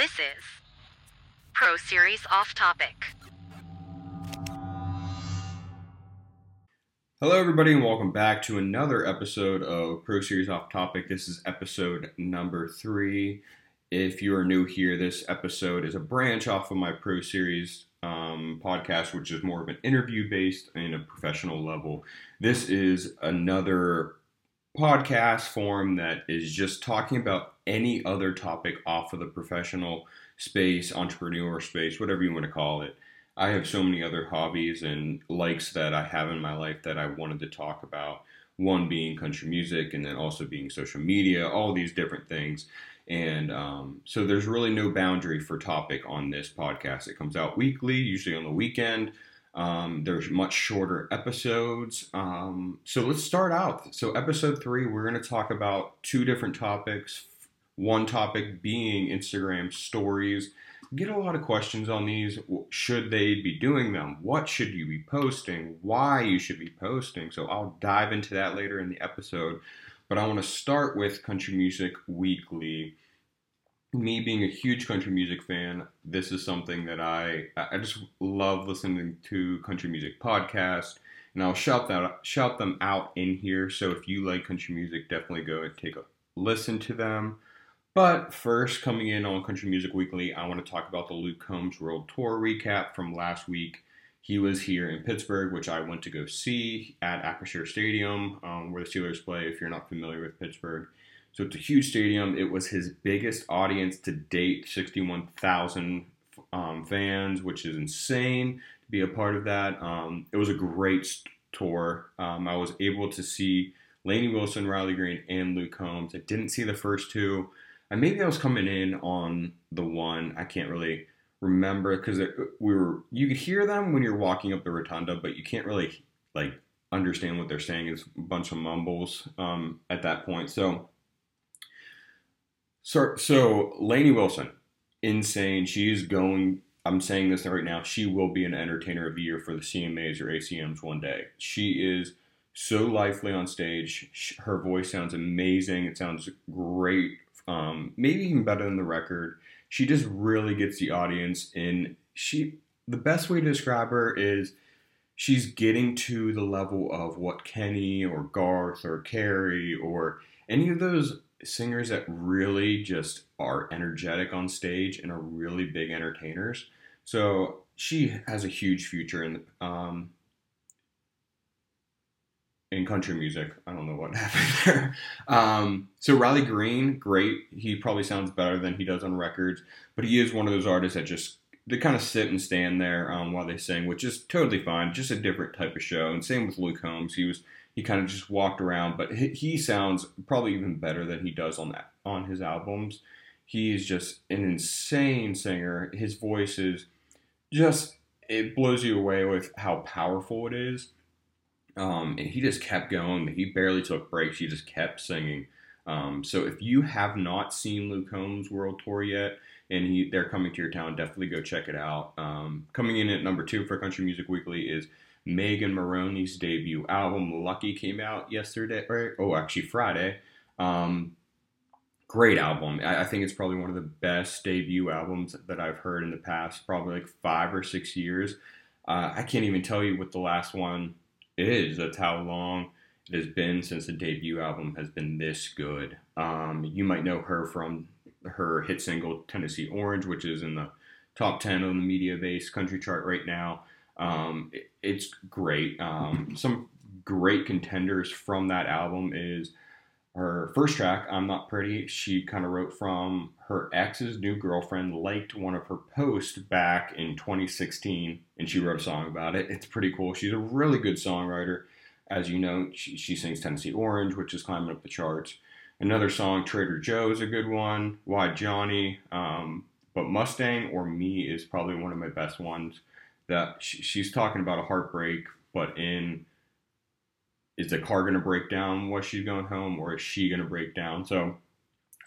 This is Pro Series Off Topic. Hello, everybody, and welcome back to another episode of Pro Series Off Topic. This is episode number three. If you are new here, this episode is a branch off of my Pro Series um, podcast, which is more of an interview based and a professional level. This is another podcast form that is just talking about any other topic off of the professional space, entrepreneur space, whatever you want to call it. I have so many other hobbies and likes that I have in my life that I wanted to talk about. One being country music, and then also being social media, all these different things. And um, so there's really no boundary for topic on this podcast. It comes out weekly, usually on the weekend. Um, there's much shorter episodes. Um, so let's start out. So, episode three, we're going to talk about two different topics. One topic being Instagram stories. Get a lot of questions on these. Should they be doing them? What should you be posting? Why you should be posting? So, I'll dive into that later in the episode. But I want to start with Country Music Weekly me being a huge country music fan, this is something that I I just love listening to country music podcasts, and I'll shout that shout them out in here. So if you like country music, definitely go and take a listen to them. But first, coming in on Country Music Weekly, I want to talk about the Luke Combs World Tour recap from last week. He was here in Pittsburgh, which I went to go see at Acrisure Stadium, um, where the Steelers play. If you're not familiar with Pittsburgh, so it's a huge stadium. It was his biggest audience to date, 61,000 um, fans, which is insane to be a part of that. Um, it was a great tour. Um, I was able to see Lainey Wilson, Riley Green, and Luke Combs. I didn't see the first two. And maybe I was coming in on the one. I can't really remember because we were. You could hear them when you're walking up the rotunda, but you can't really like understand what they're saying. It's a bunch of mumbles um, at that point. So so, so Lainey Wilson, insane. She's going. I'm saying this right now. She will be an entertainer of the year for the CMAs or ACMs one day. She is so lively on stage. Her voice sounds amazing. It sounds great. Um, maybe even better than the record. She just really gets the audience in. She the best way to describe her is she's getting to the level of what Kenny or Garth or Carrie or any of those singers that really just are energetic on stage and are really big entertainers. So she has a huge future in um, in country music. I don't know what happened there. Um, so Riley Green, great. He probably sounds better than he does on records, but he is one of those artists that just they kind of sit and stand there um, while they sing, which is totally fine. Just a different type of show. And same with Luke Combs. He was he kind of just walked around, but he, he sounds probably even better than he does on that on his albums. He's just an insane singer. His voice is just it blows you away with how powerful it is. Um, and he just kept going. He barely took breaks. He just kept singing. Um, so if you have not seen Luke Combs World Tour yet, and he, they're coming to your town, definitely go check it out. Um, coming in at number two for Country Music Weekly is Megan Moroney's debut album, Lucky, came out yesterday, or oh, actually Friday. Um, great album. I, I, think it's probably one of the best debut albums that I've heard in the past, probably like five or six years. Uh, I can't even tell you what the last one is. That's how long it has been since the debut album has been this good. Um, you might know her from her hit single Tennessee Orange, which is in the top 10 on the Mediabase country chart right now. Um, it, it's great. Um, some great contenders from that album is her first track, I'm Not Pretty. She kind of wrote from her ex's new girlfriend, liked one of her posts back in 2016, and she wrote a song about it. It's pretty cool. She's a really good songwriter. As you know, she, she sings Tennessee Orange, which is climbing up the charts. Another song, Trader Joe, is a good one. Why Johnny? Um, but Mustang or Me is probably one of my best ones that she's talking about a heartbreak, but in is the car going to break down while she's going home, or is she going to break down? So,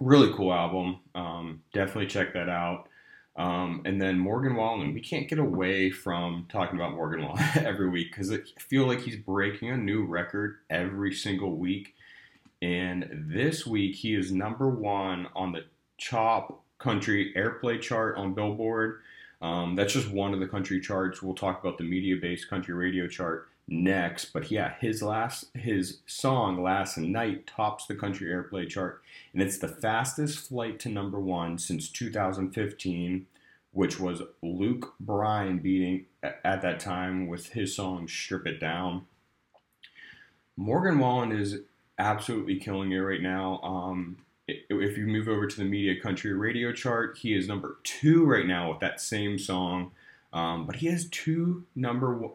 really cool album. Um, definitely check that out. Um, and then Morgan Wallen, we can't get away from talking about Morgan Wallen every week because I feel like he's breaking a new record every single week. And this week, he is number one on the Chop country airplay chart on Billboard. Um, that's just one of the country charts. We'll talk about the Mediabase country radio chart next. But yeah, his last his song "Last Night" tops the country airplay chart, and it's the fastest flight to number one since 2015, which was Luke Bryan beating at that time with his song "Strip It Down." Morgan Wallen is absolutely killing it right now. Um, if you move over to the media country radio chart, he is number two right now with that same song. Um, but he has two number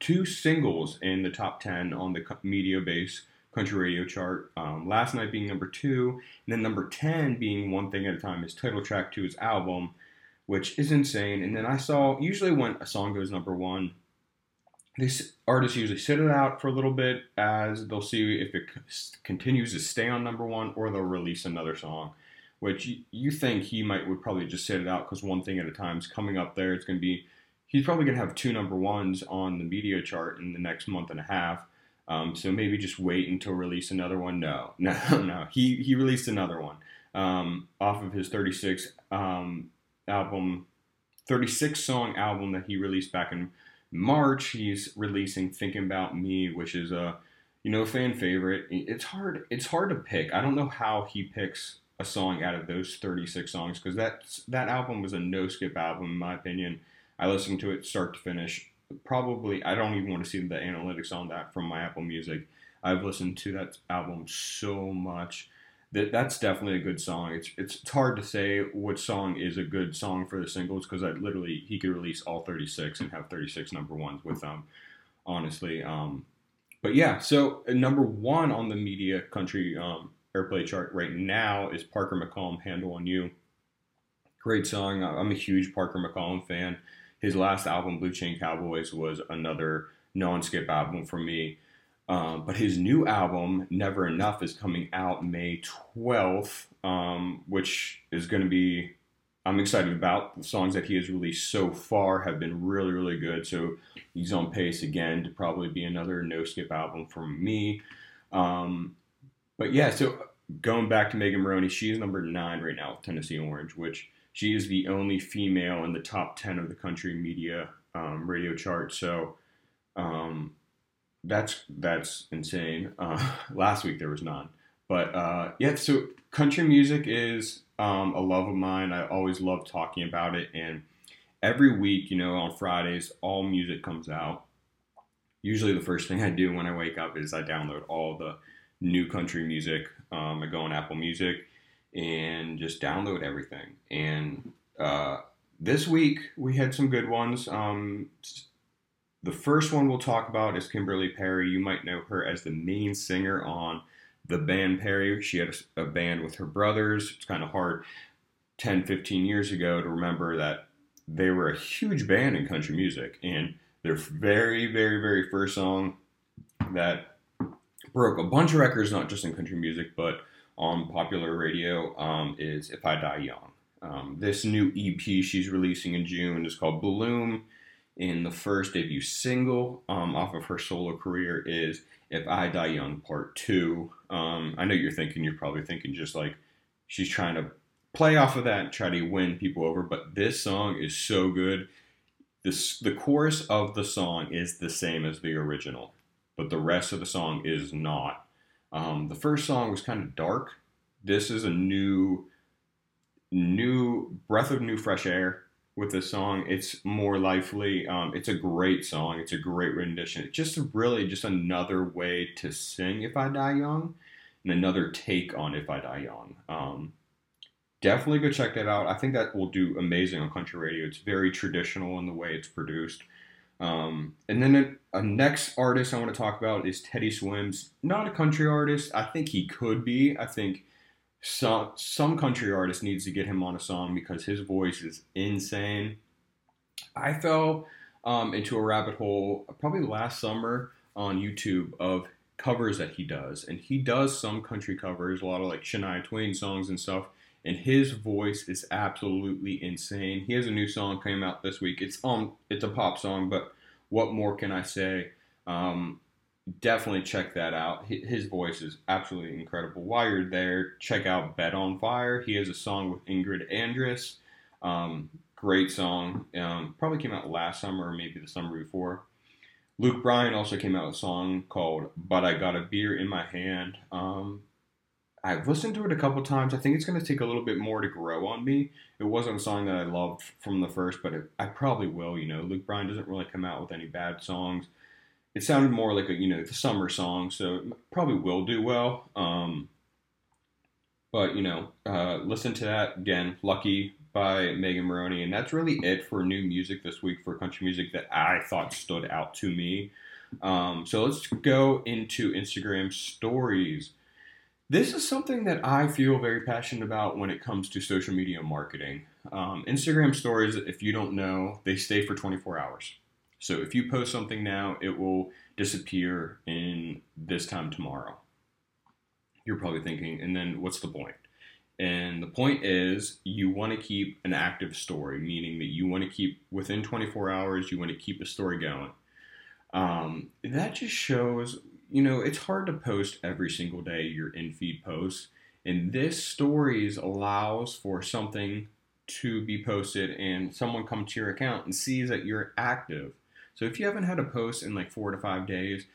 two singles in the top ten on the Mediabase country radio chart. Um, last night being number two, and then number ten being one thing at a time. His title track to his album, which is insane. And then I saw usually when a song goes number one, these artists usually sit it out for a little bit as they'll see if it continues to stay on number one or they'll release another song which you, think he might would probably just sit it out because one thing at a time is coming up there it's going to be he's probably going to have two number ones on the media chart in the next month and a half um, so maybe just wait until release another one. No no no he he released another one um, off of his 36 um, album 36 song album that he released back in March, he's releasing "Thinking About Me," which is a you know fan favorite. It's hard. It's hard to pick. I don't know how he picks a song out of those 36 songs because that that album was a no skip album in my opinion. I listened to it start to finish. Probably, I don't even want to see the analytics on that from my Apple Music. I've listened to that album so much that that's definitely a good song. It's it's hard to say which song is a good song for the singles because I literally he could release all 36 and have 36 number ones with them, honestly. Um, but yeah, so uh, number one on the media country um, airplay chart right now is Parker McCollum "Handle on You." Great song. I'm a huge Parker McCollum fan. His last album, Blue Chain Cowboys, was another non-skip album for me. Um, but his new album, Never Enough, is coming out May 12th, um, which is going to be, I'm excited about. The songs that he has released so far have been really, really good. So he's on pace again to probably be another no skip album from me. Um, but yeah, so going back to Megan Moroney, she's number nine right now with Tennessee Orange, which she is the only female in the top 10 of the country media um, radio chart. So, um, that's that's insane. Uh, last week there was none, but uh, yeah. So country music is um, a love of mine. I always love talking about it, and every week, you know, on Fridays, all music comes out. Usually, the first thing I do when I wake up is I download all the new country music. Um, I go on Apple Music and just download everything. And uh, this week we had some good ones. Um, the first one we'll talk about is Kimberly Perry. You might know her as the main singer on the band Perry. She had a, band with her brothers. It's kind of hard 10, 15 years ago to remember that they were a huge band in country music. And their very, very, very first song that broke a bunch of records, not just in country music, but on popular radio, um, is If I Die Young. Um, this new EP she's releasing in June is called Bloom in the first debut single um, off of her solo career is If I Die Young Part 2. Um, I know you're thinking, you're probably thinking just like she's trying to play off of that and try to win people over, but this song is so good. This, the chorus of the song is the same as the original, but the rest of the song is not. Um, the first song was kind of dark. This is a new, new breath of new fresh air with the song. It's more lively. Um, it's a great song. It's a great rendition. It's just really just another way to sing "If I Die Young" and another take on "If I Die Young." Um, definitely go check that out. I think that will do amazing on country radio. It's very traditional in the way it's produced. Um, and then a, a, next artist I want to talk about is Teddy Swims. Not a country artist. I think he could be. I think some some country artist needs to get him on a song because his voice is insane. I fell um, into a rabbit hole probably last summer on YouTube of covers that he does, and he does some country covers, a lot of like Shania Twain songs and stuff. And his voice is absolutely insane. He has a new song came out this week. It's um, it's a pop song, but what more can I say? Um, definitely check that out. His voice is absolutely incredible. While you're there, check out Bet on Fire. He has a song with Ingrid Andress. Um, great song. Um, probably came out last summer or maybe the summer before. Luke Bryan also came out with a song called But I Got a Beer in My Hand. Um, I've listened to it a couple times. I think it's going to take a little bit more to grow on me. It wasn't a song that I loved from the first, but it, I probably will. You know, Luke Bryan doesn't really come out with any bad songs. It sounded more like a you know the summer song, so probably will do well. Um, but you know, uh, listen to that again. Lucky by Megan Moroney, and that's really it for new music this week for country music that I thought stood out to me. Um, so let's go into Instagram stories. This is something that I feel very passionate about when it comes to social media marketing. Um, Instagram stories, if you don't know, they stay for 24 hours. So if you post something now, it will disappear in this time tomorrow. You're probably thinking, and then what's the point? And the point is, you want to keep an active story, meaning that you want to keep within 24 hours, you want to keep a story going. Um, that just shows you know, it's hard to post every single day your in feed posts. And this stories allows for something to be posted and someone come to your account and sees that you're active. So if you haven't had a post in like four to five days,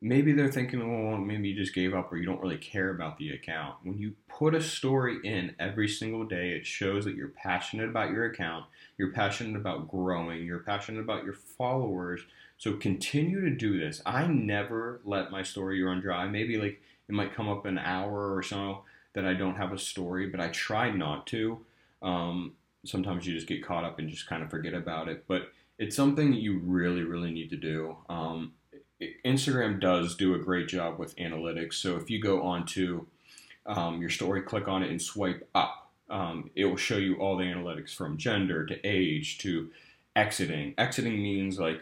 maybe they're thinking, well, maybe you just gave up or you don't really care about the account. When you put a story in every single day, it shows that you're passionate about your account, you're passionate about growing, you're passionate about your followers, so continue to do this. I never let my story run dry. Maybe like it might come up an hour or so that I don't have a story, but I try not to. Um, sometimes you just get caught up and just kind of forget about it. But it's something that you really, really need to do. Um, Instagram does do a great job with analytics. So if you go onto um, your story, click on it, and swipe up, um, it will show you all the analytics from gender to age to exiting. Exiting means like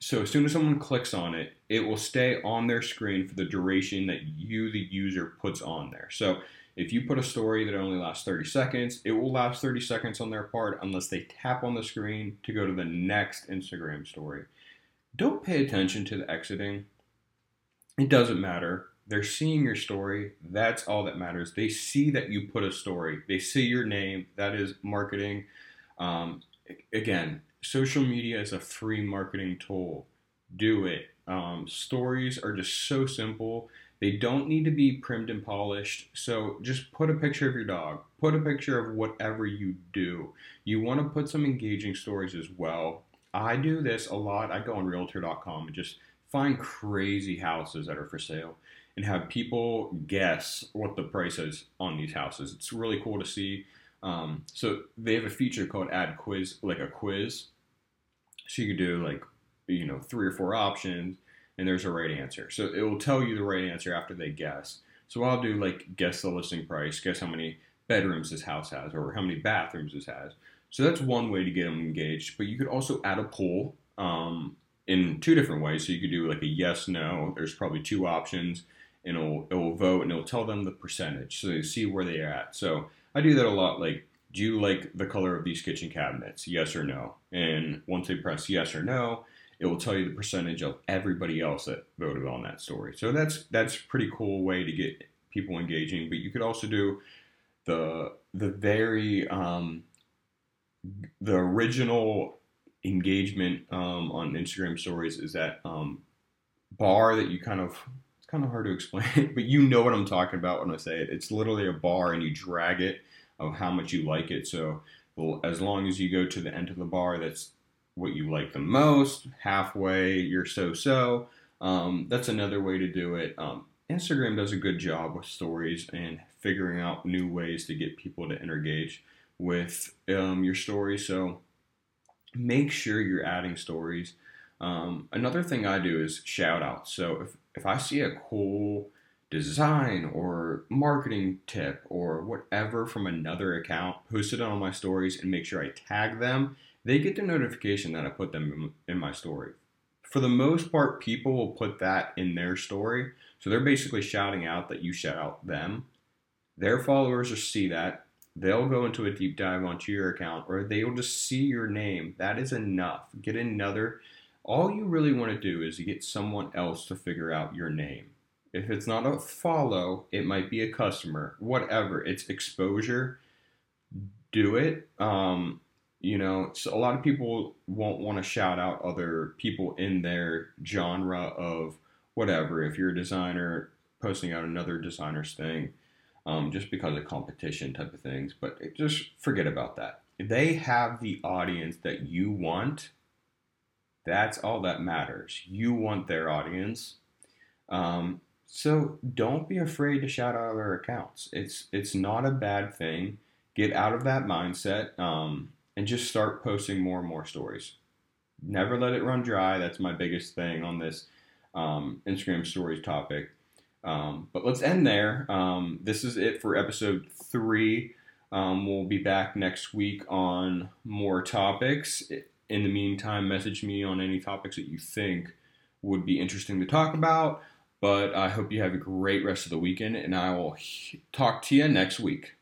so as soon as someone clicks on it, it will stay on their screen for the duration that you, the user, puts on there. So if you put a story that only lasts 30 seconds, it will last 30 seconds on their part unless they tap on the screen to go to the next Instagram story. Don't pay attention to the exiting. It doesn't matter. They're seeing your story. That's all that matters. They see that you put a story. They see your name. That is marketing. Um, again, social media is a free marketing tool. Do it. Um, stories are just so simple. They don't need to be primed and polished. So just put a picture of your dog. Put a picture of whatever you do. You want to put some engaging stories as well. I do this a lot. I go on realtor.com and just find crazy houses that are for sale and have people guess what the price is on these houses. It's really cool to see. Um, so they have a feature called Add Quiz, like a quiz. So you could do like, you know, three or four options and there's a right answer. So it will tell you the right answer after they guess. So I'll do like guess the listing price, guess how many bedrooms this house has, or how many bathrooms this has. So that's one way to get them engaged. But you could also add a poll um, in two different ways. So you could do like a yes, no. There's probably two options, and it'll, it will vote and it'll tell them the percentage. So they see where they're at. So I do that a lot. Like do you like the color of these kitchen cabinets? Yes or no? And once they press yes or no, it will tell you the percentage of everybody else that voted on that story. So that's that's a pretty cool way to get people engaging. But you could also do the the very um, the original engagement um, on Instagram stories is that um, bar that you kind of it's kind of hard to explain, but you know what I'm talking about when I say it. It's literally a bar and you drag it of how much you like it. So, well, as long as you go to the end of the bar, that's what you like the most. Halfway, you're so so. Um, that's another way to do it. Um, Instagram does a good job with stories and figuring out new ways to get people to engage with um, your story. So make sure you're adding stories. Um, another thing I do is shout outs. So if, if I see a cool design or marketing tip or whatever from another account, post it on my stories and make sure I tag them, they get the notification that I put them in my story. For the most part, people will put that in their story. So they're basically shouting out that you shout out them. Their followers will see that. They'll go into a deep dive onto your account or they'll just see your name. That is enough. Get another all you really want to do is get someone else to figure out your name. If it's not a follow, it might be a customer, whatever. It's exposure. Do it. Um, you know, so a lot of people won't want to shout out other people in their genre of whatever. If you're a designer posting out another designer's thing, um, just because of competition type of things, but just forget about that. They have the audience that you want, that's all that matters. You want their audience. Um, so don't be afraid to shout out other accounts. It's it's not a bad thing. Get out of that mindset um, and just start posting more and more stories. Never let it run dry. That's my biggest thing on this um, Instagram stories topic. Um, but let's end there. Um, this is it for episode three. Um, we'll be back next week on more topics. In the meantime, message me on any topics that you think would be interesting to talk about. But I hope you have a great rest of the weekend, and I will talk to you next week.